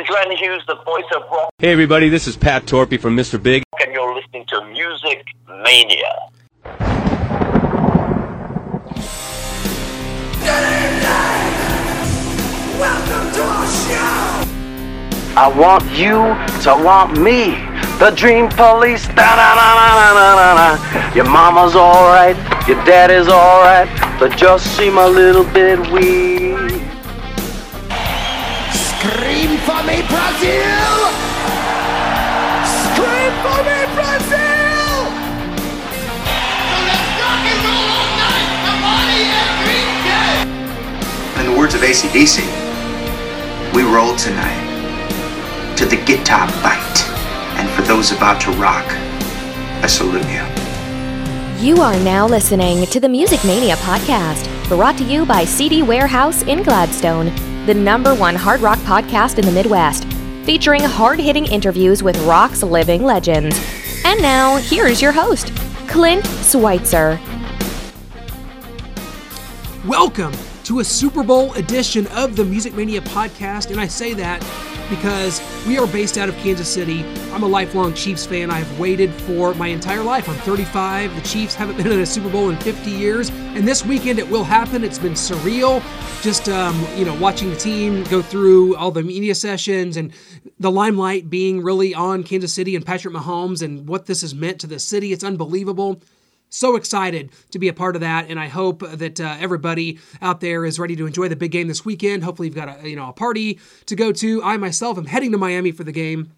is Glenn Hughes, the voice of rock, Hey everybody, this is Pat Torpey from Mr. Big. and you're listening to Music Mania. I want you to want me. The dream police. Da, da, da, da, da, da, da. Your mama's alright, your daddy's alright, but just seem a little bit weak. Scream for me, Brazil! Scream for me, Brazil! In the words of ACDC, we roll tonight to the guitar bite. And for those about to rock, I salute you. You are now listening to the Music Mania podcast, brought to you by CD Warehouse in Gladstone, the number one hard rock podcast in the Midwest, featuring hard hitting interviews with rock's living legends. And now, here's your host, Clint Schweitzer. Welcome to a Super Bowl edition of the Music Mania podcast, and I say that because we are based out of Kansas City. I'm a lifelong Chiefs fan. I have waited for my entire life. I'm 35. The Chiefs haven't been in a Super Bowl in 50 years, and this weekend it will happen. It's been surreal, just um, you know, watching the team go through all the media sessions and the limelight being really on Kansas City and Patrick Mahomes and what this has meant to the city. It's unbelievable. So excited to be a part of that and i hope that uh, everybody out there is ready to enjoy the big game this weekend. Hopefully you've got a you know a party to go to. I myself am heading to miami for the game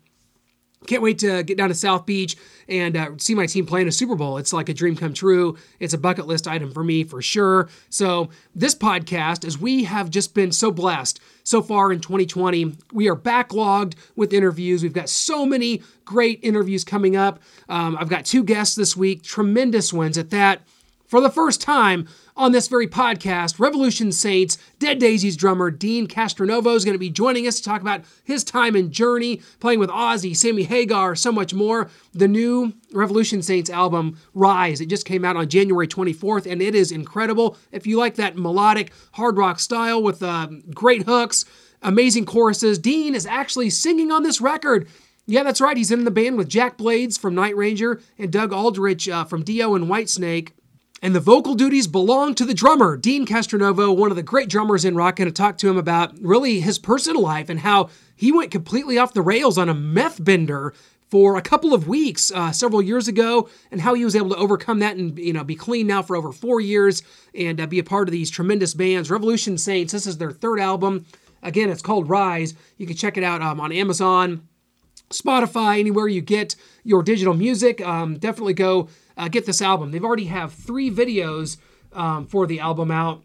can't wait to get down to South Beach and uh, see my team playing a Super Bowl. It's like a dream come true. It's a bucket list item for me for sure. So, this podcast, as we have just been so blessed so far in 2020, we are backlogged with interviews. We've got so many great interviews coming up. Um, I've got two guests this week, tremendous ones at that. For the first time on this very podcast, Revolution Saints Dead Daisies drummer Deen Castronovo is going to be joining us to talk about his time and journey playing with Ozzy, Sammy Hagar, so much more. The new Revolution Saints album, Rise, it just came out on January 24th, and it is incredible. If you like that melodic hard rock style with uh, great hooks, amazing choruses, Deen is actually singing on this record. Yeah, that's right. He's in the band with Jack Blades from Night Ranger and Doug Aldrich uh, from Dio and Whitesnake. And the vocal duties belong to the drummer, Deen Castronovo, one of the great drummers in rock. Going to talk to him about really his personal life and how he went completely off the rails on a meth bender for a couple of weeks uh, several years ago, and how he was able to overcome that and you know be clean now for over four years and uh, be a part of these tremendous bands. Revolution Saints. This is their third album. Again, it's called Rise. You can check it out um, on Amazon. Spotify, anywhere you get your digital music, um, definitely go uh, get this album. They've already have three videos um, for the album out.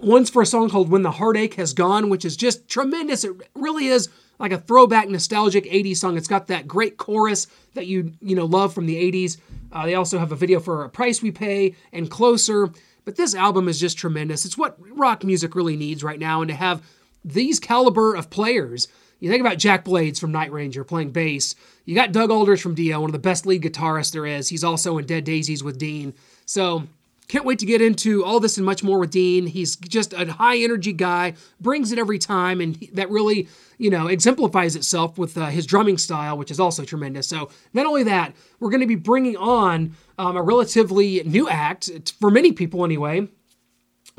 One's for a song called "When the Heartache Has Gone," which is just tremendous. It really is like a throwback, nostalgic '80s song. It's got that great chorus that you you know love from the '80s. Uh, they also have a video for "A Price We Pay" and "Closer." But this album is just tremendous. It's what rock music really needs right now, and to have these caliber of players. You think about Jack Blades from Night Ranger playing bass. You got Doug Aldrich from Dio, one of the best lead guitarists there is. He's also in Dead Daisies with Deen. So can't wait to get into all this and much more with Deen. He's just a high energy guy, brings it every time, and that really, you know, exemplifies itself with uh, his drumming style, which is also tremendous. So not only that, we're going to be bringing on um, a relatively new act for many people anyway.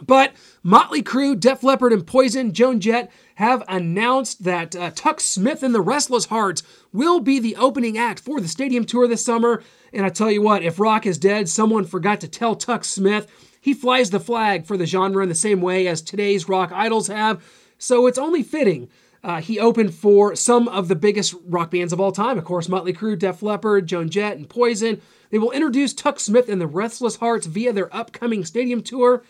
But Motley Crue, Def Leppard, and Poison, Joan Jett have announced that uh, Tuk Smith and the Restless Hearts will be the opening act for the stadium tour this summer. And I tell you what, if rock is dead, someone forgot to tell Tuk Smith. He flies the flag for the genre in the same way as today's rock idols have. So it's only fitting. Uh, he opened for some of the biggest rock bands of all time, of course, Motley Crue, Def Leppard, Joan Jett, and Poison. They will introduce Tuk Smith and the Restless Hearts via their upcoming stadium tour.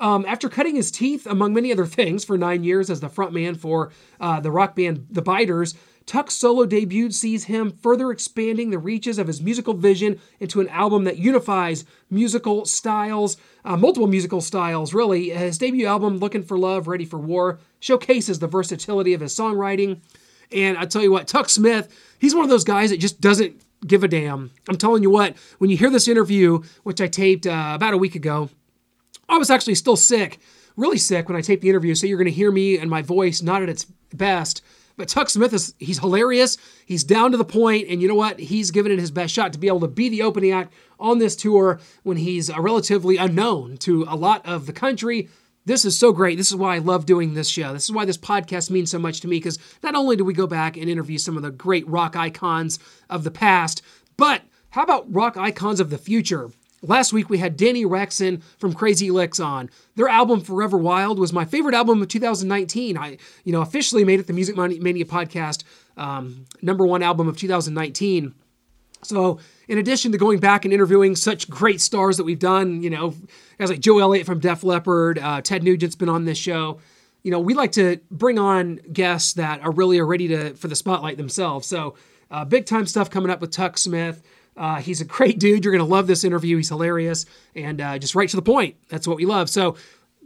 Um, after cutting his teeth, among many other things, for nine years as the frontman for uh, the rock band The Biters, Tuk's solo debut sees him further expanding the reaches of his musical vision into an album that unifies musical styles, uh, multiple musical styles, really. His debut album, Looking for Love, Ready for War, showcases the versatility of his songwriting. And I tell you what, Tuk Smith, he's one of those guys that just doesn't give a damn. I'm telling you what, when you hear this interview, which I taped uh, about a week ago, I was actually still sick, really sick when I taped the interview, so you're going to hear me and my voice not at its best. But Tuk Smith is he's hilarious. He's down to the point, and you know what? He's given it his best shot to be able to be the opening act on this tour when he's uh, relatively unknown to a lot of the country. This is so great. This is why I love doing this show. This is why this podcast means so much to me because not only do we go back and interview some of the great rock icons of the past, but how about rock icons of the future? Last week we had Danny Rexon from Crazy Lixx on. Their album Forever Wild was my favorite album of 2019. I, you know, officially made it the Music Mania podcast um, number one album of 2019. So, in addition to going back and interviewing such great stars that we've done, you know, guys like Joe Elliott from Def Leppard, uh, Ted Nugent's been on this show. You know, we like to bring on guests that are really are ready to for the spotlight themselves. So, uh, big time stuff coming up with Tuk Smith. Uh, he's a great dude. You're going to love this interview. He's hilarious and uh, just right to the point. That's what we love. So,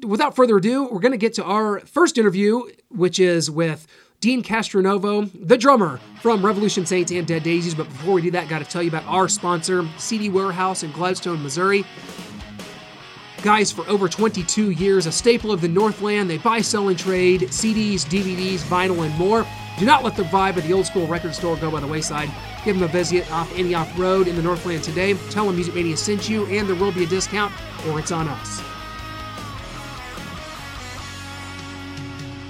without further ado, we're going to get to our first interview, which is with Deen Castronovo, the drummer from Revolution Saints and Dead Daisies. But before we do that, got to tell you about our sponsor, CD Warehouse in Gladstone, Missouri. Guys, for over 22 years, a staple of the Northland, they buy, sell, and trade CDs, DVDs, vinyl, and more. Do not let the vibe of the old school record store go by the wayside. Give them a visit off Antioch Road in the Northland today. Tell them Music Mania sent you, and there will be a discount, or it's on us.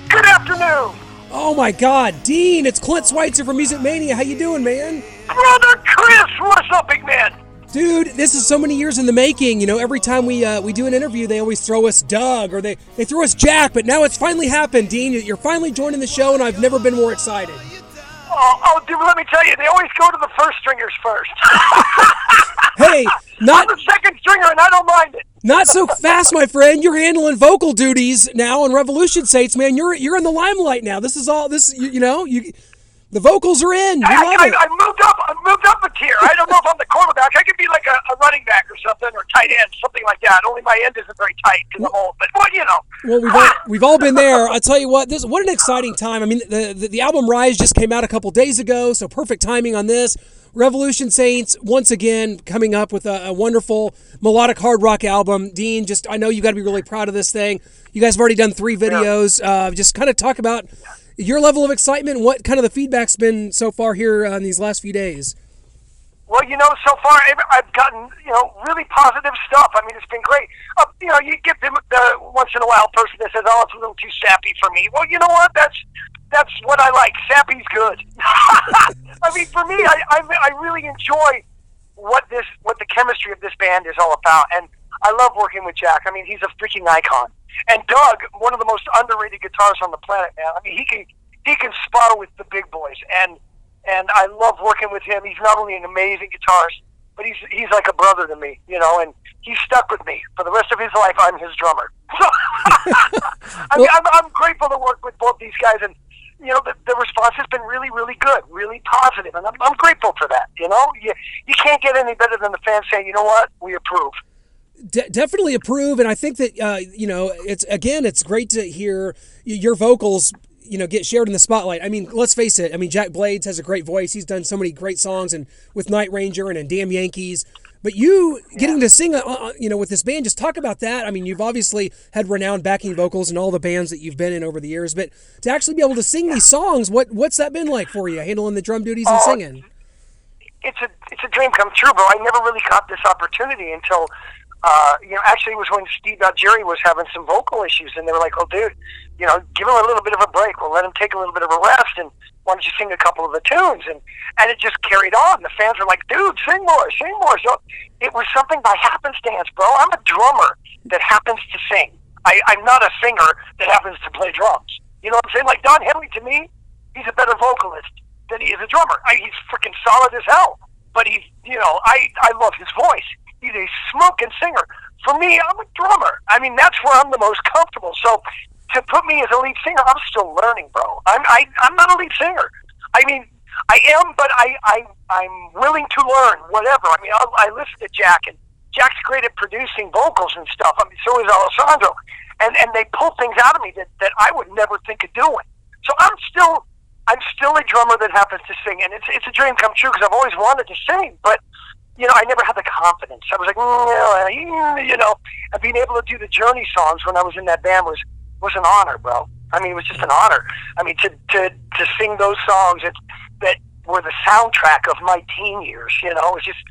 Good afternoon, Oh my God, Deen! It's Clint Schweitzer from Music Mania. How you doing, man? brother Chris. What's up, big man? Dude, this is so many years in the making. You know, every time we uh, we do an interview, they always throw us Doug or they, they throw us Jack, but now it's finally happened, Deen. You're finally joining the show, and I've never been more excited. Oh, oh, dude, let me tell you, they always go to the first stringers first. Hey, I'm not the second stringer, and I don't mind it. not so fast, my friend. You're handling vocal duties now on Revolution Saints, man. You're you're in the limelight now. This is all this. You, you know, you the vocals are in. I, love I, it. I moved up. I moved up a tier. I don't know if I'm the quarterback. I could be like a, a running back or something, or tight end, something like that. Only my end isn't very tight because I'm old. But well, you know. Well, we've all, we've all been there. I tell you what, this what an exciting time. I mean, the, the the album Rise just came out a couple days ago, so perfect timing on this. Revolution Saints once again coming up with a, a wonderful melodic hard rock album. Deen, just I know you got to be really proud of this thing. You guys have already done three videos. Uh, just kind of talk about your level of excitement. What kind of the feedback's been so far here on these last few days? Well, you know, so far I've- I've gotten you know really positive stuff. I mean, it's been great. Uh, you know, you get the, the once in a while person that says, "Oh, it's a little too sappy for me." Well, you know what? That's that's what I like. Sappy's good. I mean, for me, I, I I really enjoy what this what the chemistry of this band is all about, and I love working with Jack. I mean, he's a freaking icon. And Doug, one of the most underrated guitarists on the planet, man. I mean, he can he can spar with the big boys, and and I love working with him. He's not only an amazing guitarist, but he's he's like a brother to me, you know. And he stuck with me for the rest of his life. I'm his drummer. I mean, I'm, I'm grateful to work with both these guys, and you know, the, the response has been really, really good, really positive, and I'm, I'm grateful for that. You know, you you can't get any better than the fans saying, you know what, we approve. De- definitely approve, and I think that uh, you know it's again it's great to hear your vocals you know get shared in the spotlight. I mean, let's face it. I mean, Jack Blades has a great voice. He's done so many great songs and with Night Ranger and in Damn Yankees. But you getting to sing, uh, uh, you know, with this band, just talk about that. I mean, you've obviously had renowned backing vocals in all the bands that you've been in over the years, but to actually be able to sing these songs, what what's that been like for you, handling the drum duties and singing? it's a it's a dream come true, bro. I never really got this opportunity until uh, you know, actually it was when Steve Augeri was having some vocal issues and they were like, Oh dude, you know, give him a little bit of a break. We'll let him take a little bit of a rest and why don't you sing a couple of the tunes and and it just carried on. The fans were like, Dude, sing more, sing more. So it was something by happenstance, bro. I'm a drummer that happens to sing. I, I'm not a singer that happens to play drums. You know what I'm saying? Like Don Henley to me, he's a better vocalist than he is a drummer. I, he's freaking solid as hell. But he's, you know, I, I love his voice. He's a smoking singer. For me, I'm a drummer. I mean, that's where I'm the most comfortable. So to put me as a lead singer, I'm still learning, bro. I'm, I, I'm not a lead singer. I mean, I am, but I, I, I'm willing to learn whatever. I mean, I, I listen to Jack, and Jack's great at producing vocals and stuff. I mean, so is Alessandro, and and they pull things out of me that that I would never think of doing. So I'm still, I'm still a drummer that happens to sing, and it's it's a dream come true because I've always wanted to sing, but you know, I never had the confidence. I was like, mm, you know, and being able to do the Journey songs when I was in that band was was an honor, bro. I mean, it was just an honor. I mean, to to to sing those songs that that were the soundtrack of my teen years. You know, it's just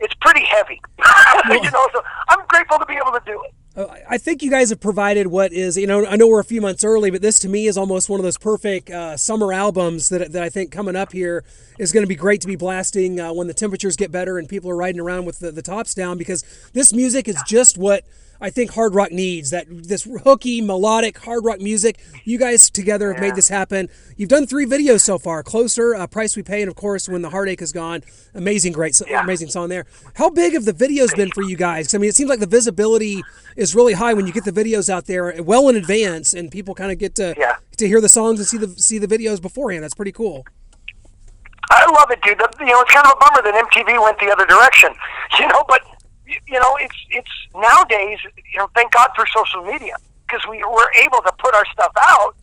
it's pretty heavy. you know, so I'm grateful to be able to do it. Uh, I think you guys have provided what is, you know, I know we're a few months early, but this to me is almost one of those perfect uh, summer albums that, that I think coming up here is going to be great to be blasting uh, when the temperatures get better and people are riding around with the, the tops down because this music is just what I think hard rock needs that this hooky melodic hard rock music. You guys together have made this happen. You've done three videos so far: "Closer," uh, "Price We Pay," and of course, "When the Heartache Is Gone." Amazing, great, Yeah. amazing song there. How big have the videos been for you guys? 'Cause, I mean, it seems like the visibility is really high when you get the videos out there well in advance, and people kind of get to Yeah. to hear the songs and see the see the videos beforehand. That's pretty cool. I love it, dude. The, you know, it's kind of a bummer that MTV went the other direction. You know, but you know, it's it's nowadays. You know, thank God for social media because we we're able to put our stuff out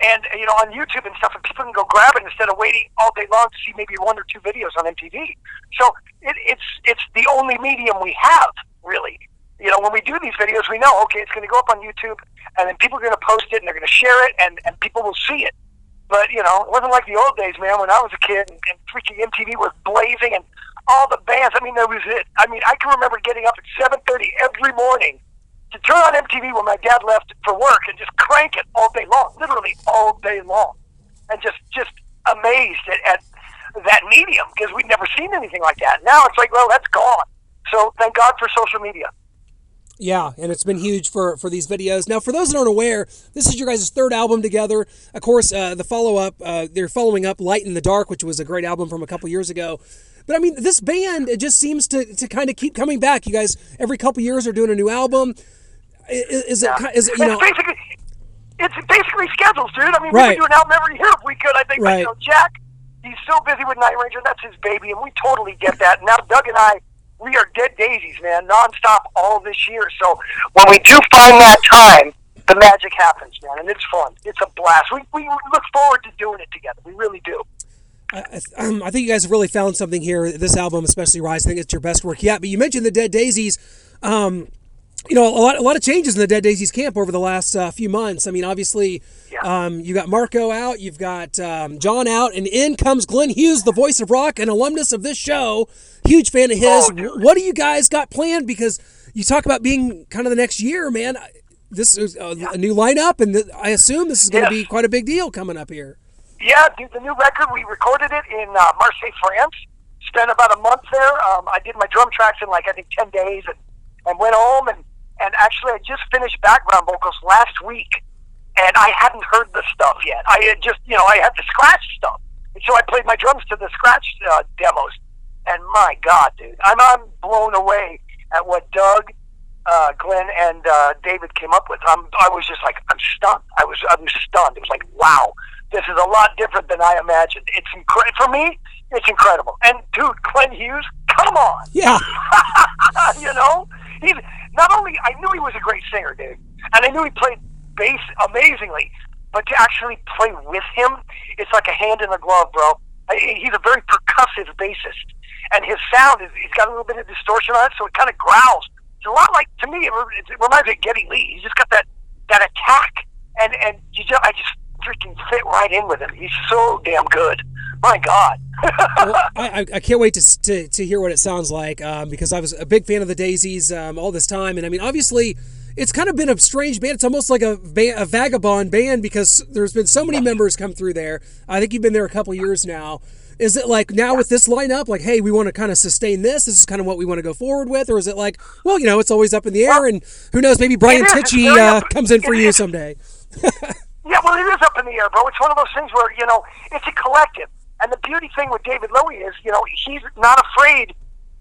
and you know on YouTube and stuff, and people can go grab it instead of waiting all day long to see maybe one or two videos on MTV. So it, it's it's the only medium we have, really. You know, when we do these videos, we know okay, it's going to go up on YouTube, and then people are going to post it, and they're going to share it, and and people will see it. But you know, it wasn't like the old days, man. When I was a kid, and, and freaking MTV was blazing, and all the bands. I mean, that was it. I mean, I can remember getting up at seven thirty every morning to turn on MTV when my dad left for work and just crank it all day long, literally all day long, and just just amazed at, at that medium because we'd never seen anything like that. Now it's like, well, that's gone. So thank God for social media. Yeah, and it's been huge for for these videos. Now, for those that aren't aware, this is your guys' third album together. Of course, uh, the follow up, uh, they're following up "Light in the Dark," which was a great album from a couple years ago. But I mean, this band it just seems to to kind of keep coming back. You guys every couple years are doing a new album. Is, is it ki- is it you it's know? basically it's basically schedules, dude. I mean, we Right. could do an album every year if we could. I think, but you know, Jack, he's so busy with Night Ranger. That's his baby, and we totally get that. Now, Doug and I, we are dead daisies, man, nonstop all this year. So when we do find that time, the magic happens, man, and it's fun. It's a blast. We we look forward to doing it together. We really do. I, I- um, I think you guys have really found something here. This album, especially Rise, I think it's your best work yet. But you mentioned the Dead Daisies. Um, you know, a lot, a lot of changes in the Dead Daisies camp over the last uh, few months. I mean, obviously, Yeah. um, you got Marco out, you've got um, John out, and in comes Glenn Hughes, the voice of rock, an alumnus of this show. Huge fan of his. Oh, what do you guys got planned? Because you talk about being kind of the next year, man. This is a, a new lineup, and th- I assume this is going to Yes. be quite a big deal coming up here. Yeah, dude, the new record, we recorded it in uh, Marseille, France. Spent about a month there. Um, I did my drum tracks in like, I think, 10 days and, and went home. And, and actually, I just finished background vocals last week. And I hadn't heard the stuff yet. I had just, you know, I had the scratch stuff. And so I played my drums to the scratch uh, demos. And my God, dude, I'm, I'm blown away at what Doug, uh, Glenn, and uh, David came up with. I'm, I was just like, I'm stunned. I was, I was stunned. It was like, wow, this is a lot different than I imagined. It's incredible for me. It's incredible. And dude, Glenn Hughes, come on, Yeah. you know, he's not only I knew he was a great singer, dude, and I knew he played bass amazingly, but to actually play with him, it's like a hand in a glove, bro. I- He's a very percussive bassist, and his sound is he's got a little bit of distortion on it, so it kind of growls. It's a lot like to me. It, it reminds me of Geddy Lee. He's just got that that attack, and and you just I just freaking fit right in with him. He's so damn good. My God. well, I, I- can't wait to, to, to hear what it sounds like um, because I was a big fan of the Daisies um, all this time. And I mean, obviously, it's kind of been a strange band. It's almost like a, ba- a vagabond band because there's been so many members come through there. I think you've been there a couple years now. Is it like now with this lineup, like, hey, we want to kind of sustain this? This is kind of what we want to go forward with? Or is it like, well, you know, it's always up in the air and who knows, maybe Brian It is. It's Tichy uh, comes in for you someday. Yeah, well, it is up in the air, bro. It's one of those things where, you know, it's a collective. And the beauty thing with David Lowy is, you know, he's not afraid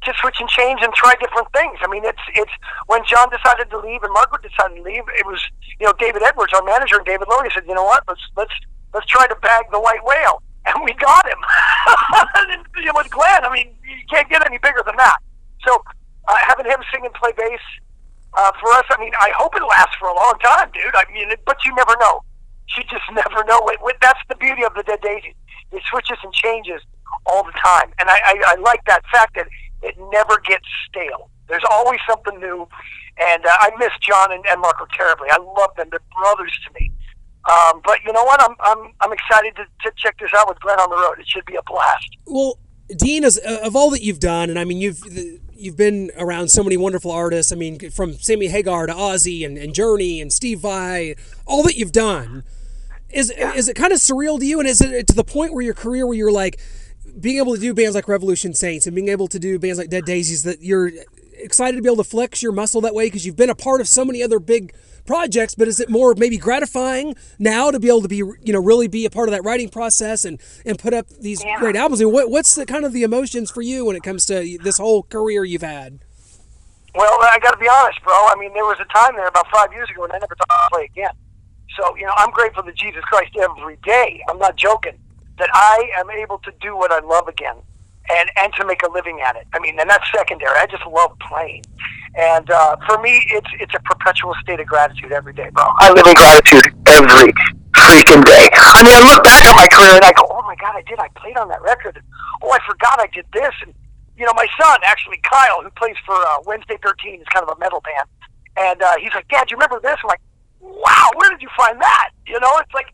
to switch and change and try different things. I mean, it's it's when John decided to leave and Marco decided to leave, it was, you know, David Edwards, our manager, and David Lowy said, you know what, let's let's let's try to bag the white whale, and we got him. and, you know, Glenn, I mean, you can't get any bigger than that. So uh, having him sing and play bass uh, for us, I mean, I hope it lasts for a long time, dude. I mean, it, but you never know. You just never know. It, it, that's the beauty of the Dead Daisies. It switches and changes all the time, and I, I, I like that fact that it never gets stale. There's always something new, and uh, I miss John and, and Marco terribly. I love them. They're brothers to me. Um, but you know what? I'm I'm I'm excited to, to check this out with Glenn on the road. It should be a blast. Well, Deen, as, uh, of all that you've done, and I mean, you've you've been around so many wonderful artists. I mean, from Sammy Hagar to Ozzy and, and Journey and Steve Vai, all that you've done. Is is it kind of surreal to you? And is it to the point where your career, where you're like being able to do bands like Revolution Saints and being able to do bands like Dead Daisies, that you're excited to be able to flex your muscle that way because you've been a part of so many other big projects but is it more maybe gratifying now to be able to be you know really be a part of that writing process and and put up these Yeah. great albums mean, what, what's the kind of the emotions for you when it comes to this whole career you've had Well, I got to be honest, bro. I mean, there was a time there about five years ago, and I never thought I'd play again. So, you know, I'm grateful to Jesus Christ every day. I'm not joking that I am able to do what I love again, and and to make a living at it. I mean, and that's secondary. I just love playing, and uh, for me, it's it's a perpetual state of gratitude every day, bro. I live in gratitude every freaking day. I mean, I look back at my career and I go, oh my god, I did. I played on that record. Oh, I forgot I did this, and you know, my son, actually, Kyle, who plays for uh, Wednesday 13, is kind of a metal band. And uh, he's like, Dad, you remember this? I'm like, wow, where did you find that? You know, it's like,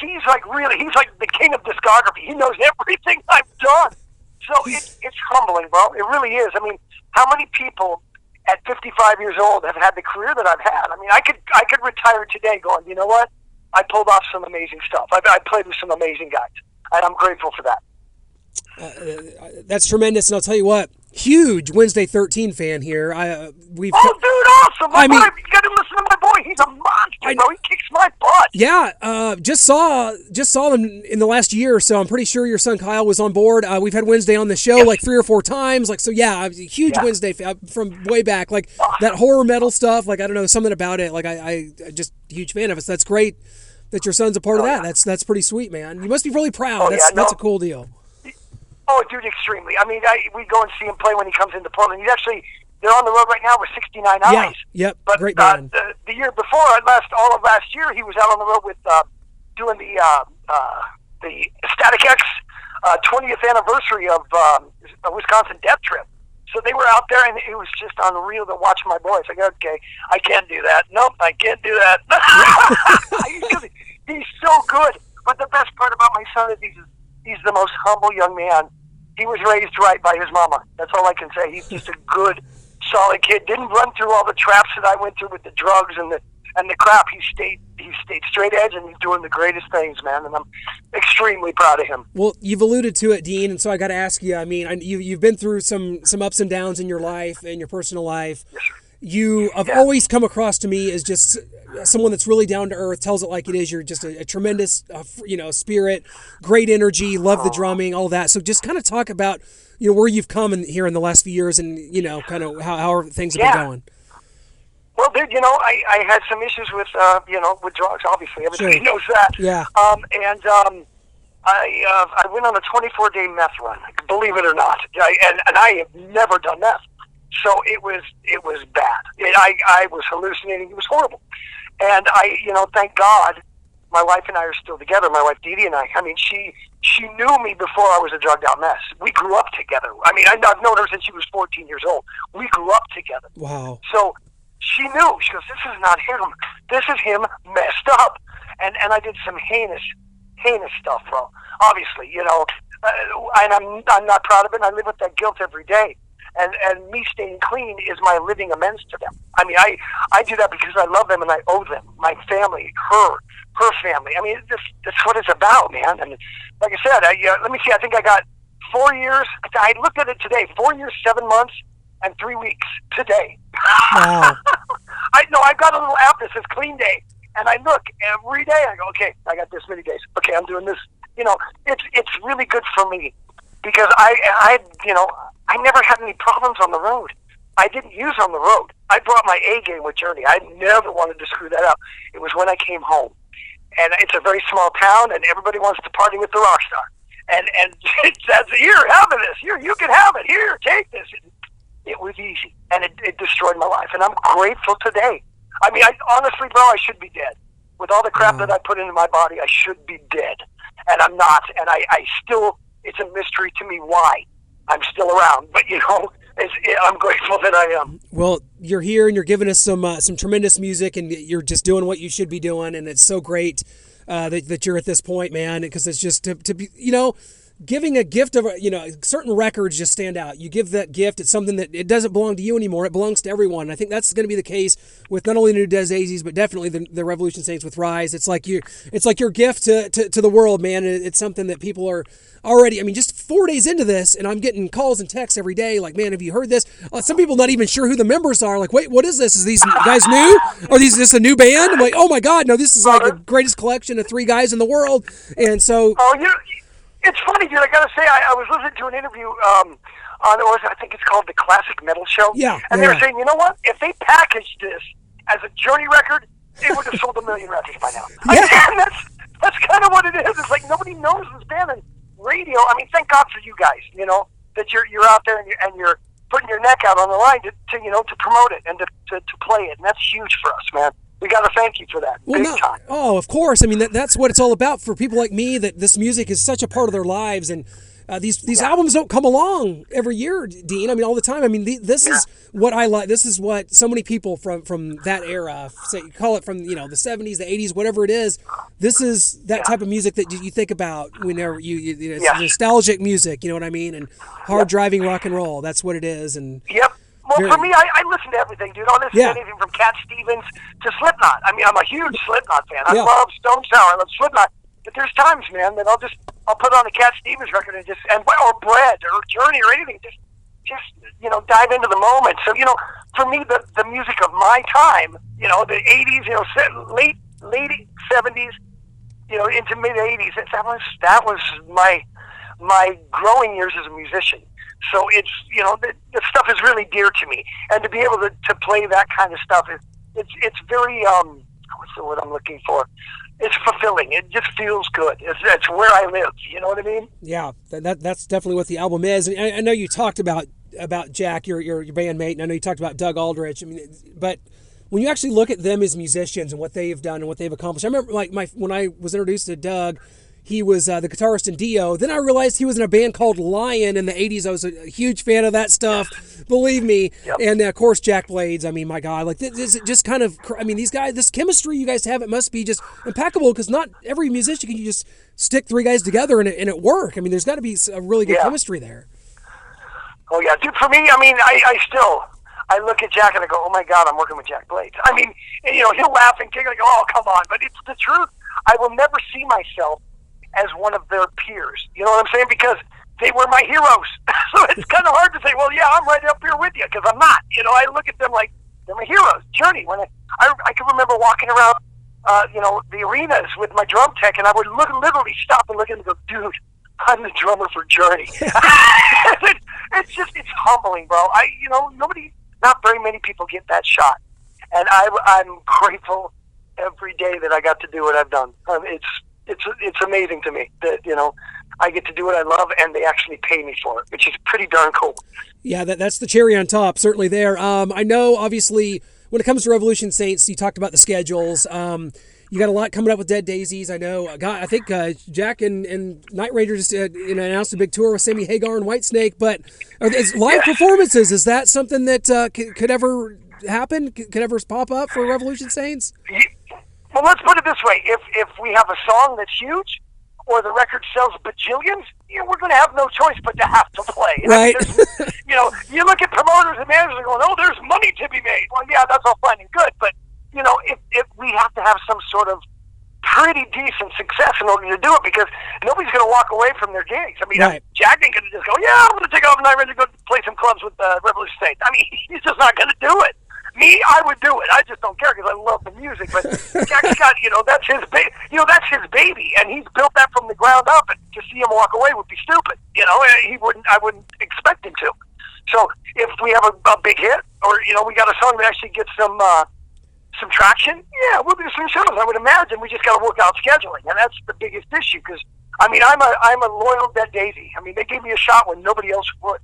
he's like really, he's like the king of discography. He knows everything I've done. So it, it's humbling, bro. It really is. I mean, how many people at 55 years old have had the career that I've had? I mean, I could, I could retire today going, you know what? I pulled off some amazing stuff. I, I played with some amazing guys. And I'm grateful for that. Uh, uh, that's tremendous and I'll tell you what huge Wednesday 13 fan here I uh, we've Oh, dude, awesome! My I mean- you got to listen to my boy. He's a monster, I- bro. He kicks my butt. Yeah, uh, just saw just saw them in the last year or so. I'm pretty sure your son Kyle was on board. Uh, we've had Wednesday on the show like three or four times. Like so, yeah, I'm a huge Yeah. Wednesday fan from way back. Like that horror metal stuff. Like I don't know something about it. Like I, I just huge fan of it. So that's great that your son's a part of that. That's that's pretty sweet, man. You must be really proud. Oh, that's yeah, that's a cool deal. Oh, dude, extremely. I mean, I, we go and see him play when he comes into Portland. He's actually they're on the road right now with 69 Yeah, Eyes. yep, But great uh, the, the year before, uh, last all of last year, he was out on the road with uh, doing the uh, uh, the Static X uh, 20th anniversary of um, a Wisconsin Death Trip. So they were out there, and it was just unreal to watch my boys. It's like, okay, I can't do that. Nope, I can't do that. he's, he's so good. But the best part about my son is he's he's the most humble young man. He was raised right by his mama. That's all I can say. He's just a good, solid kid. Didn't run through all the traps that I went through with the drugs and the and the crap. He stayed he stayed straight edge, and he's doing the greatest things, man. And I'm extremely proud of him. Well, you've alluded to it, Deen, and so I got to ask you. I mean, you you've been through some some ups and downs in your life and your personal life. You have always come across to me as just someone that's really down to earth, tells it like it is. You're just a, a tremendous, uh, you know, spirit, great energy, love the drumming, all that. So just kind of talk about you know where you've come in here in the last few years, and you know, kind of how how things have Yeah. been going. Well, dude, you know, I, I had some issues with, uh, you know, with drugs. Obviously, everybody Sure. knows that. Yeah. Um, and um, I uh, I went on a 24 day meth run. Believe it or not, I, and and I have never done meth, so it was it was bad. It, I I was hallucinating. It was horrible, and I you know thank God, my wife and I are still together. My wife Dee Dee and I. I mean, she she knew me before I was a drugged out mess. We grew up together. I mean, I- I've known her since she was 14 years old. We grew up together. Wow. So she knew. She goes, "This is not him. This is him messed up." And and I did some heinous, heinous stuff, bro. Obviously, you know, uh, and I'm I'm not proud of it. And I live with that guilt every day. And and me staying clean is my living amends to them. I mean, I I do that because I love them and I owe them, my family, her, her family. I mean, this that's what it's about, man. And like I said, I, uh, let me see. I think I got four years. I looked at it today. Four years, seven months, and three weeks today. Wow. I know I've got a little app that says clean day, and I look every day. I go, okay, I got this many days. Okay, I'm doing this. You know, it's it's really good for me because I I you know I never had any problems on the road. I didn't use on the road. I brought my A game with Journey. I never wanted to screw that up. It was when I came home, and it's a very small town, and everybody wants to party with the rock star. And and it says, here, have this. Here, you can have it. Here, take this. It was easy, and it, it destroyed my life. And I'm grateful today. I mean, I, honestly, bro, I should be dead. With all the crap mm. that I put into my body, I should be dead, and I'm not. And I, I still, it's a mystery to me why I'm still around. But you know, I'm grateful that I am. Well, you're here and you're giving us some uh, some tremendous music, and you're just doing what you should be doing, and it's so great uh, that, that you're at this point, man. Because it's just to, to be, you know, giving a gift of you know certain records just stand out. You give that gift it's something that it doesn't belong to you anymore it belongs to everyone. And i think that's going to be the case with not only the new Dead daisies but definitely the, the revolution saints with rise. It's like you it's like your gift to, to, to the world man. It's something that people are already i mean just four days into this and i'm getting calls and texts every day like man have you heard this? Uh, some people not even sure who the members are like wait what is this? Is these guys new? Are these this a new band? I'm like oh my god no this is like the greatest collection of three guys in the world. And so oh you it's funny, dude. I gotta say, I, I was listening to an interview um, on, or I think it's called the Classic Metal Show. Yeah, and yeah. they were saying, you know what? If they packaged this as a Journey record, it would have sold a million records by now. Yeah. I mean, that's that's kind of what it is. It's like nobody knows this band and radio. I mean, thank God for you guys. You know that you're you're out there and you're, and you're putting your neck out on the line to, to you know to promote it and to, to to play it, and that's huge for us, man we got to thank you for that. Well, big no, time. oh, of course. I mean, that, that's what it's all about for people like me. That this music is such a part of their lives, and uh, these these Yeah. albums don't come along every year, Deen. I mean, all the time. I mean, the, this is what I like. This is what so many people from from that era, say, call it from you know the '70s, the '80s, whatever it is. This is that type of music that you think about whenever you, you, know, it's Yeah. nostalgic music. You know what I mean? And hard driving rock and roll. That's what it is. And Yep. Well, Very- for me, I, I listen to everything, dude. I'll listen Yeah. to anything from Cat Stevens to Slipknot. I mean, I'm a huge Slipknot fan. I Yeah. love Stone Sour. I love Slipknot. But there's times, man, that I'll just I'll put on a Cat Stevens record and just and or Bread or Journey or anything, just just you know dive into the moment. So you know, for me, the the music of my time, you know, the '80s, you know, late late '70s, you know, into mid '80s. That was that was my my growing years as a musician. So it's you know the, the stuff is really dear to me, and to be able to, to play that kind of stuff is it's it's very um what's the word I'm looking for? It's fulfilling. It just feels good. It's, it's where I live. You know what I mean? Yeah, that, that that's definitely what the album is. And I, I know you talked about about Jack, your your your bandmate, and I know you talked about Doug Aldrich. I mean, but when you actually look at them as musicians and what they've done and what they've accomplished, I remember like my when I was introduced to Doug. He was uh, the guitarist in Dio. Then I realized he was in a band called Lion in the '80s. I was a, huge fan of that stuff, believe me. And uh, of course, Jack Blades. I mean, my God, like this is just kind of. cr- I mean, these guys, this chemistry you guys have, it must be just impeccable because not every musician can you just stick three guys together and it, and it work. I mean, there's got to be a really good Yeah. chemistry there. Oh yeah, dude. For me, I mean, I, I still I look at Jack and I go, oh my god, I'm working with Jack Blades. I mean, you know, he'll laugh and giggle, like, oh come on, but it's the truth. I will never see myself as one of their peers. You know what I'm saying? Because they were my heroes. so it's kind of hard to say, well, yeah, I'm right up here with you because I'm not. You know, I look at them like they're my heroes. Journey. When I I, I can remember walking around, uh, you know, the arenas with my drum tech, and I would look literally stop and look at them and go, dude. I'm the drummer for Journey. It- it's just it's humbling, bro. I you know nobody, not very many people get that shot, and I I'm grateful every day that I got to do what I've done. Um, it's it's it's amazing to me that you know I get to do what I love and they actually pay me for it, which is pretty darn cool. Yeah, that, that's the cherry on top, certainly there. Um, I know, obviously, when it comes to Revolution Saints, you talked about the schedules. Um, you got a lot coming up with Dead Daisies. I know. uh, God, I think uh, Jack and, and Night Ranger just uh, you know, announced a big tour with Sammy Hagar and Whitesnake. But are these live performances, is that something that uh, could, could ever happen? Could, could ever pop up for Revolution Saints? Well, let's put it this way: if if we have a song that's huge, or the record sells bajillions, you know, we're going to have no choice but to have to play. I mean, Right. you know, you look at promoters and managers and going, "Oh, there's money to be made." Well, yeah, that's all fine and good, but you know, if if we have to have some sort of pretty decent success in order to do it, because nobody's going to walk away from their gigs. I mean, Right. Jack ain't going to just go, "Yeah, I'm going to take off and I'm ready to go play some clubs with uh, Revolution Saints." I mean, he's just not going to do it. Me, I would do it. I just don't care because I love the music. But Jack Scott, you know, that's his baby. You know, that's his baby, and he's built that from the ground up. And to see him walk away would be stupid. You know, he wouldn't. I wouldn't expect him to. So if we have a, a big hit, or you know, we got a song that actually gets some uh, some traction, yeah, we'll do some shows. I would imagine we just got to work out scheduling, and that's the biggest issue. Because I mean, I'm a I'm a loyal Dead Daisy. I mean, they gave me a shot when nobody else would.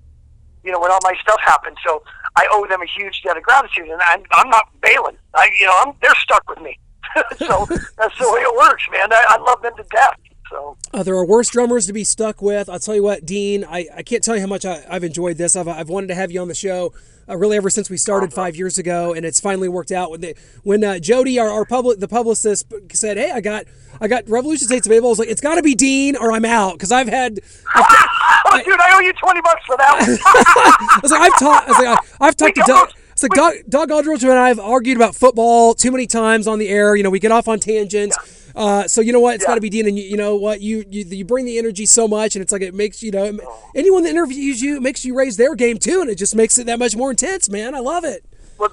You know, when all my stuff happened, so I owe them a huge debt of gratitude, and I'm, I'm not bailing. I, you know, I'm they're stuck with me. so that's the way it works, man. I, I love them to death. So Uh, there are worse drummers to be stuck with. I'll tell you what, Deen, I, I can't tell you how much I, I've enjoyed this. I've, I've wanted to have you on the show uh, really ever since we started five years ago, and it's finally worked out. When the, when uh, Jody, our, our public, the publicist, said, "Hey, I got I got Revolution Saints available," I was like, "It's got to be Deen, or I'm out," because I've had. I've t- oh, dude, I owe you twenty bucks for that one. I was like, I've talked. I was like, I, I've talked to Doug. It's like Doug, Doug Aldrich and I have argued about football too many times on the air. You know, we get off on tangents. Uh, so you know what? It's Yeah. got to be Deen, and you, you know what? You, you you bring the energy so much, and it's like it makes you know anyone that interviews you it makes you raise their game too, and it just makes it that much more intense, man. I love it. well,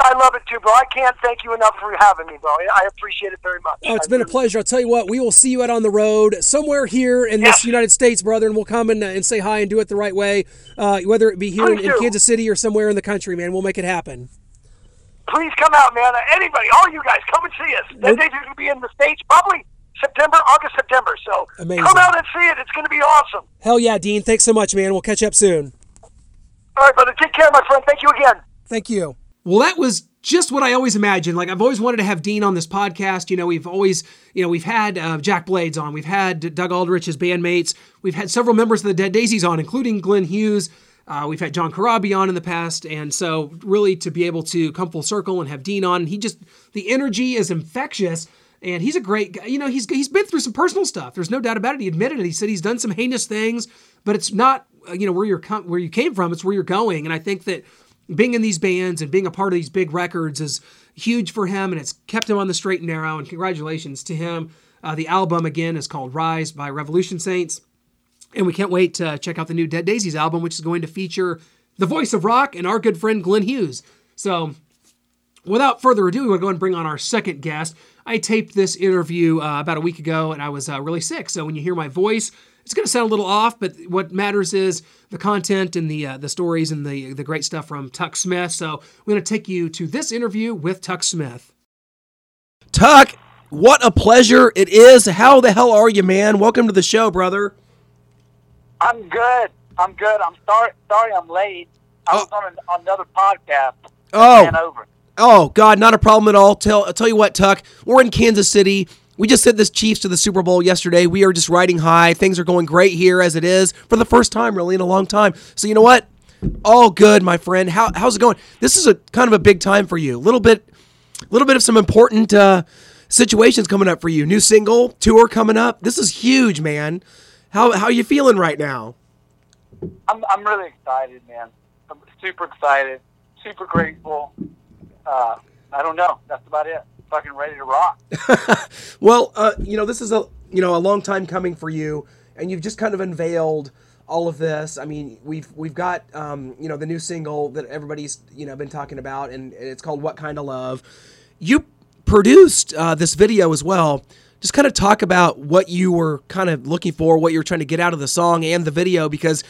I love it too, bro. I can't thank you enough for having me, bro. I appreciate it very much. Oh, it's I been a pleasure. I'll tell you what, we will see you out on the road somewhere here in this United States, brother, and we'll come and, uh, and say hi and do it the right way, uh, whether it be here in, in. Kansas City or somewhere in the country, man. We'll make it happen. Please come out, man. Anybody, all you guys, come and see us. That day's going to be in the States probably September, August, September. So Amazing. come out and see it. It's going to be awesome. Hell yeah, Deen. Thanks so much, man. We'll catch up soon. All right, brother. Take care, my friend. Thank you again. Thank you. Well, that was just what I always imagined. Like I've always wanted to have Deen on this podcast. You know, we've always, you know, we've had uh, Jack Blades on, we've had Doug Aldrich, his bandmates, we've had several members of the Dead Daisies on, including Glenn Hughes. Uh, we've had John Corabi on in the past, and so really to be able to come full circle and have Deen on, he just the energy is infectious. And he's a great guy. You know, he's he's been through some personal stuff. There's no doubt about it. He admitted it. He said he's done some heinous things, but it's not uh, you know where you're com- where you came from. It's where you're going. And I think that being in these bands and being a part of these big records is huge for him, and it's kept him on the straight and narrow. And congratulations to him. Uh, the album again is called Rise by Revolution Saints, and we can't wait to check out the new Dead Daisies album, which is going to feature the voice of rock and our good friend Glenn Hughes. So without further ado, we want to go and bring on our second guest. I taped this interview uh, about a week ago, and I was uh, really sick. So when you hear my voice, it's going to sound a little off. But what matters is the content and the uh, the stories and the the great stuff from Tuk Smith. So we're going to take you to this interview with Tuk Smith. Tuk, what a pleasure it is. How the hell are you, man? Welcome to the show, brother. I'm good. I'm good. I'm sorry. Sorry, I'm late. I was on, an, on another podcast. Oh. Over. Oh God, not a problem at all. Tell I'll tell you what, Tuk. We're in Kansas City. We just sent this Chiefs to the Super Bowl yesterday. We are just riding high. Things are going great here as it is for the first time, really, in a long time. So you know what? All good, my friend. How, how's it going? This is a kind of a big time for you. A little bit, little bit of some important uh, situations coming up for you. New single tour coming up. This is huge, man. How how you feeling right now? I'm I'm really excited, man. I'm super excited. Super grateful. Uh, I don't know. That's about it. Fucking ready to rock. Well, uh, you know, this is a you know a long time coming for you, and you've just kind of unveiled all of this. I mean, we've we've got um, you know the new single that everybody's you know been talking about, and it's called "What Kind of Love." You produced uh, this video as well. Just kind of talk about what you were kind of looking for, what you were trying to get out of the song and the video, because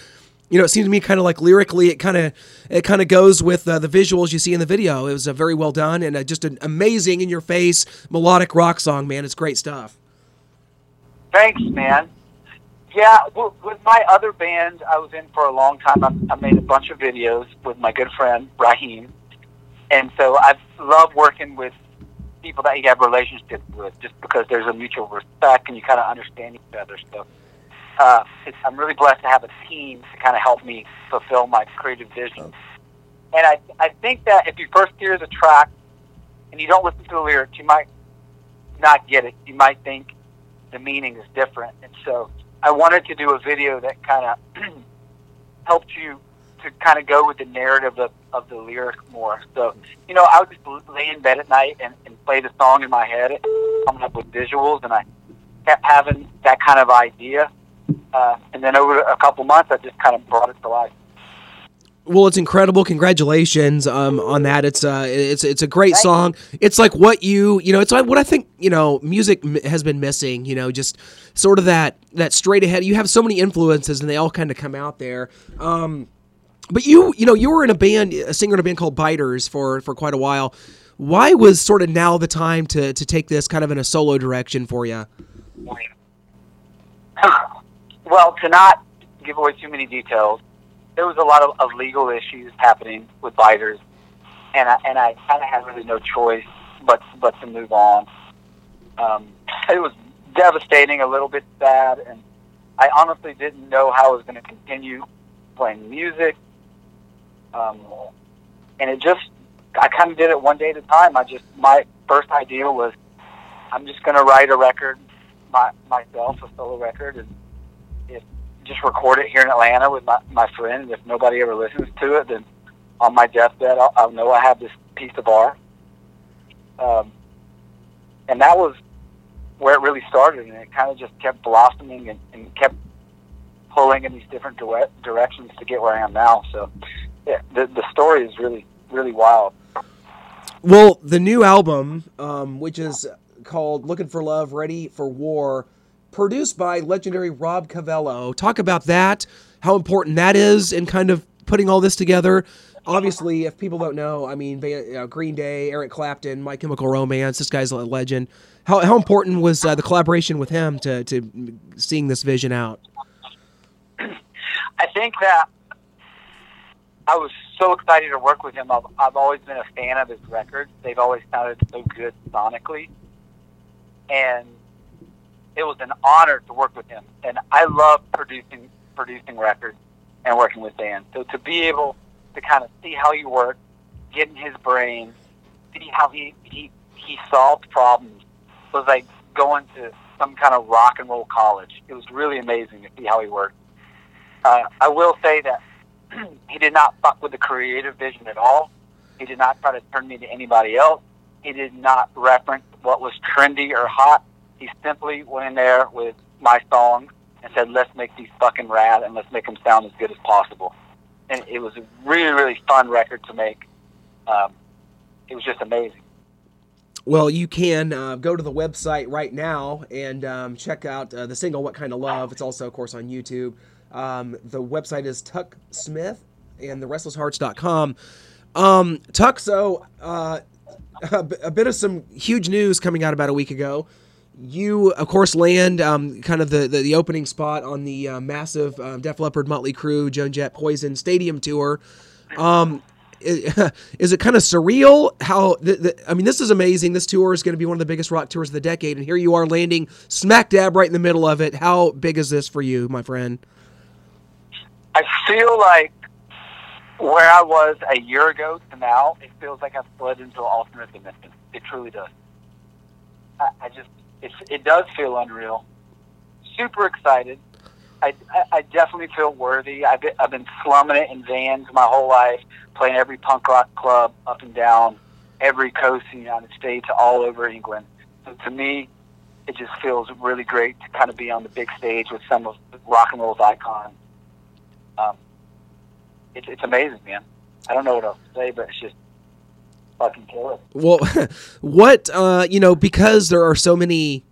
you know it seems to me kind of like lyrically, it kind of it kind of goes with uh, the visuals you see in the video. It was uh, very well done and uh, just an amazing in your face melodic rock song, man. It's great stuff. Thanks, man. Yeah, with my other band, I was in for a long time. I, I made a bunch of videos with my good friend Raheem, and so I love working with people that you have relationships with, just because there's a mutual respect and you kind of understand each other. So uh, I'm really blessed to have a team to kind of help me fulfill my creative vision. And I, I think that if you first hear the track and you don't listen to the lyrics, you might not get it. You might think the meaning is different. And so I wanted to do a video that kind of helped you to kind of go with the narrative of, of the lyric more. So, you know, I would just lay in bed at night and, and play the song in my head, coming up with visuals, and I kept having that kind of idea. Uh, and then over a couple months, I just kind of brought it to life. Well, it's incredible. Congratulations um, on that. It's uh, it's it's a great song. It's like what you you know. It's like what I think you know. Music m- has been missing. You know, just sort of that that straight ahead. You have so many influences, and they all kind of come out there. Um, but you you know you were in a band, a singer in a band called Biters for for quite a while. Why was sort of now the time to to take this kind of in a solo direction for you? well, to not give away too many details, there was a lot of, of legal issues happening with biters, and I, and I kind of had really no choice but but to move on. Um, it was devastating, a little bit sad, and I honestly didn't know how I was going to continue playing music. Um, and it just, I kind of did it one day at a time. I just, my first idea was, I'm just going to write a record my, myself, a solo record, and if just record it here in Atlanta with my, my friend. If nobody ever listens to it, then on my deathbed, I'll, I'll know I have this piece of art. Um, and that was where it really started, and it kind of just kept blossoming and, and kept pulling in these different dire- directions to get where I am now. So, yeah, the the story is really really wild. Well, the new album, um, which is called "Looking for Love, Ready for War," produced by legendary Rob Cavallo. Talk about that, how important that is, and kind of putting all this together. Obviously, if people don't know, I mean, know, Green Day, Eric Clapton, My Chemical Romance. This guy's a legend. How, how important was uh, the collaboration with him to to seeing this vision out? I think that I was so excited to work with him. I've, I've always been a fan of his records. They've always sounded so good sonically. And it was an honor to work with him. And I love producing producing records and working with bands. So to be able to kind of see how he worked, get in his brain, see how he he, he solved problems was like going to some kind of rock and roll college. It was really amazing to see how he worked. Uh, I will say that he did not fuck with the creative vision at all. He did not try to turn me to anybody else. He did not reference what was trendy or hot. He simply went in there with my songs and said, "Let's make these fucking rad and let's make them sound as good as possible." And it was a really, really fun record to make. Um, it was just amazing. Well, you can uh, go to the website right now and um, check out uh, the single "What Kind of Love." It's also, of course, on YouTube. Um, the website is Tuk Smith and the restlesshearts.com. Um, Tuk, so uh, a, a bit of some huge news coming out about a week ago. You, of course, land um, kind of the, the, the, opening spot on the uh, massive uh, Def Leppard, Motley Crue, Joan Jett, Poison stadium tour. Um, is it kind of surreal how the, the, I mean this is amazing this tour is going to be one of the biggest rock tours of the decade and here you are landing smack dab right in the middle of it how big is this for you my friend I feel like where I was a year ago to now, it feels like I've slid into an alternate dimension. It truly does. I, I just, it's, it does feel unreal. Super excited. I, I, I definitely feel worthy. I've been, I've been slumming it in vans my whole life, playing every punk rock club up and down every coast in the United States, all over England. So to me, it just feels really great to kind of be on the big stage with some of rock and roll's icons um, it's it's amazing, man. I don't know what else to say, but it's just fucking killer. Well, what uh, you know, because there are so many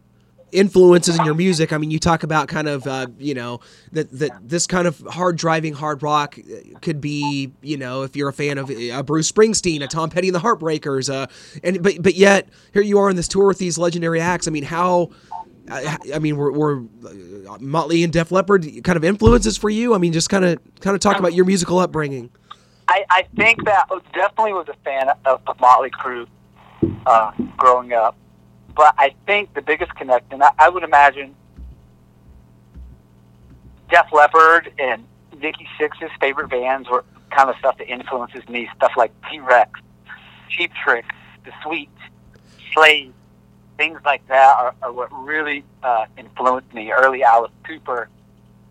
influences in your music. I mean, you talk about kind of uh, you know that that this kind of hard driving hard rock could be you know if you're a fan of uh, Bruce Springsteen, a Tom Petty and the Heartbreakers, uh, and but but yet here you are on this tour with these legendary acts. I mean, how I, I mean, were, were Motley and Def Leppard kind of influences for you? I mean, just kind of kind of talk about your musical upbringing. I, I think that I definitely was a fan of, of Motley Crue uh, growing up, but I think the biggest connection, I, I would imagine, Def Leppard and Nikki Sixx's favorite bands were kind of stuff that influences me. Stuff like T Rex, Cheap Trick, The Sweet, Slade, things like that are, are what really uh, influenced me. Early Alice Cooper,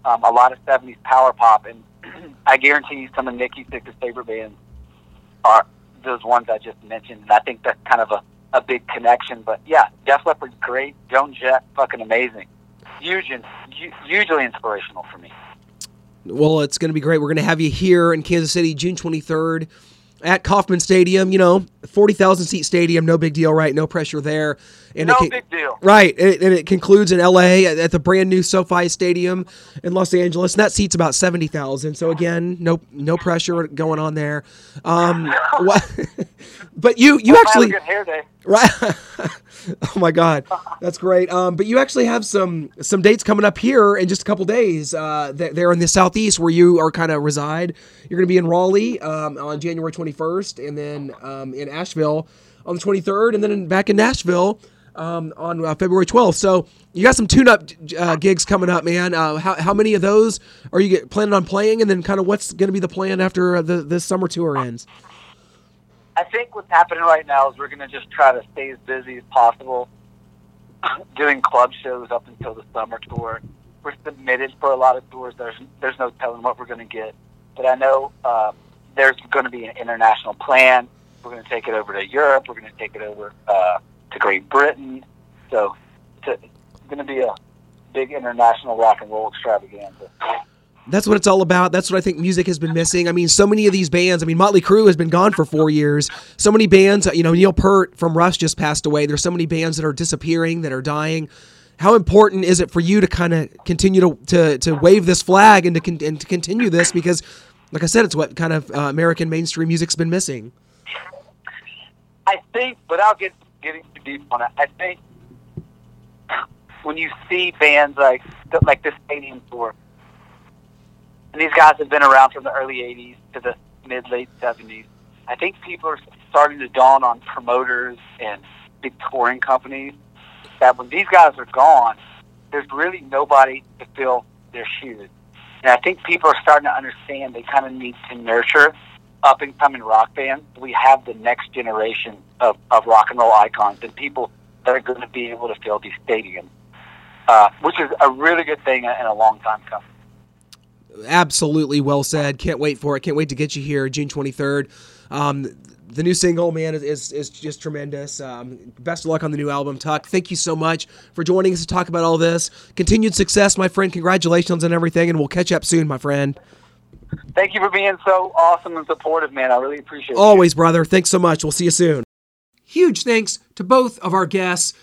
um, a lot of '70s power pop, and I guarantee you, some of Nikki Sixx's favorite bands are those ones I just mentioned. And I think that's kind of a, a big connection. But yeah, Def Leppard's great. Joan Jett, fucking amazing. Huge, and hugely inspirational for me. Well, it's going to be great. We're going to have you here in Kansas City, June 23rd at Kauffman Stadium, you know, 40,000 seat stadium, no big deal, right? No pressure there. And no it, big deal. Right. And, and, it concludes in LA at, at, the brand new SoFi Stadium in Los Angeles. And that seats about 70,000. So again, no no pressure going on there. Um, but you you well, actually good hair day. Right. oh my God, that's great. Um, but you actually have some some dates coming up here in just a couple days. Uh, there in the southeast where you are kind of reside. You're going to be in Raleigh um, on January 21st, and then um, in Asheville on the 23rd, and then in, back in Nashville um, on uh, February 12th. So you got some tune-up uh, gigs coming up, man. Uh, how, how many of those are you planning on playing, and then kind of what's going to be the plan after uh, the this summer tour ends? I think what's happening right now is we're going to just try to stay as busy as possible, doing club shows up until the summer tour. We're submitted for a lot of tours. There's there's no telling what we're going to get, but I know uh, there's going to be an international plan. We're going to take it over to Europe. We're going to take it over uh, to Great Britain. So it's, going to be a big international rock and roll extravaganza. That's what it's all about. That's what I think music has been missing. I mean, so many of these bands. I mean, Motley Crue has been gone for four years. So many bands. You know, Neil Peart from Rush just passed away. There's so many bands that are disappearing, that are dying. How important is it for you to kind of continue to, to to wave this flag and to con- and to continue this? Because, like I said, it's what kind of uh, American mainstream music's been missing. I think, without get, getting too deep on it, I think when you see bands like like this stadium tour, and these guys have been around from the early '80s to the mid late '70s. I think people are starting to dawn on promoters and big touring companies that when these guys are gone, there's really nobody to fill their shoes. And I think people are starting to understand they kind of need to nurture up and coming rock bands. We have the next generation of, of rock and roll icons and people that are going to be able to fill these stadiums, uh, which is a really good thing and a long time coming. Absolutely well said. Can't wait for it. Can't wait to get you here June 23rd. Um, the new single, man, is, is, is just tremendous. Um, best of luck on the new album, Tuk. Thank you so much for joining us to talk about all this. Continued success, my friend. Congratulations on everything, and we'll catch up soon, my friend. Thank you for being so awesome and supportive, man. I really appreciate it. Always, brother. Thanks so much. We'll see you soon. Huge thanks to both of our guests.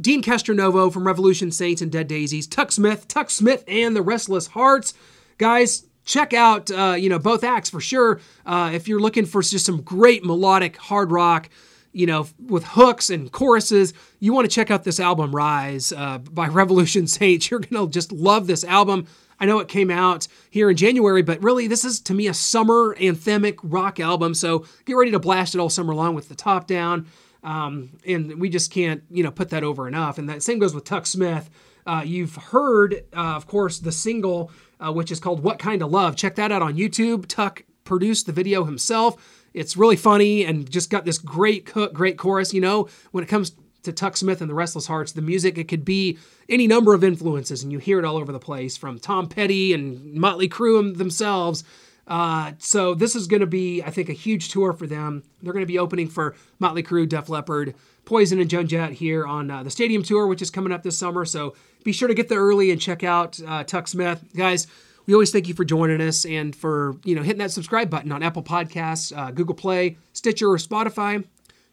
Deen Castronovo from Revolution Saints and Dead Daisies, Tuk Smith, Tuk Smith and the Restless Hearts. Guys, check out uh, you know both acts for sure. Uh, if you're looking for just some great melodic hard rock, you know, with hooks and choruses, you want to check out this album Rise uh, by Revolution Saints. You're gonna just love this album. I know it came out here in January, but really this is to me a summer anthemic rock album. So get ready to blast it all summer long with the top down. Um, and we just can't, you know, put that over enough. And that same goes with Tuk Smith. Uh, you've heard, uh, of course, the single, uh, which is called What Kind of Love. Check that out on YouTube. Tuk produced the video himself. It's really funny and just got this great hook, great chorus. You know, when it comes to Tuk Smith and the Restless Hearts, the music, it could be any number of influences, and you hear it all over the place from Tom Petty and Motley Crue themselves. Uh, so this is going to be, I think, a huge tour for them. They're going to be opening for Motley Crue, Def Leppard, Poison, and Joan Jett here on uh, the Stadium Tour, which is coming up this summer. So be sure to get there early and check out uh, Tuk Smith, guys. We always thank you for joining us and for you know hitting that subscribe button on Apple Podcasts, uh, Google Play, Stitcher, or Spotify.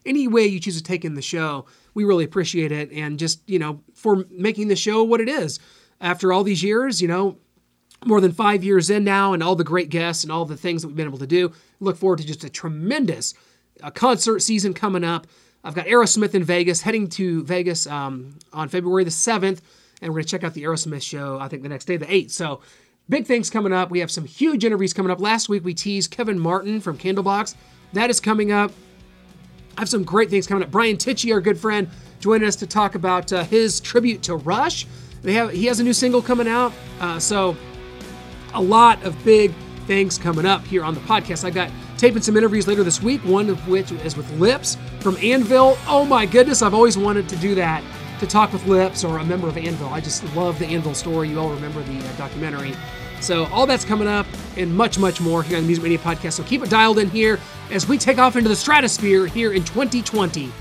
Any way you choose to take in the show, we really appreciate it, and just you know for making the show what it is. After all these years, you know, more than five years in now, and all the great guests and all the things that we've been able to do. Look forward to just a tremendous uh, concert season coming up. I've got Aerosmith in Vegas, heading to Vegas um, on February the 7th, and we're going to check out the Aerosmith show, I think, the next day, the 8th. So, big things coming up. We have some huge interviews coming up. Last week, we teased Kevin Martin from Candlebox. That is coming up. I have some great things coming up. Brian Tichy, our good friend, joining us to talk about uh, his tribute to Rush. They have he has a new single coming out, uh, so a lot of big things coming up here on the podcast. I got taping some interviews later this week, one of which is with Lips from Anvil. Oh my goodness, I've always wanted to do that, to talk with Lips or a member of Anvil. I just love the Anvil story. You all remember the uh, documentary. So all that's coming up and much, much more here on the Music Media Podcast. So keep it dialed in here as we take off into the stratosphere here in 2020.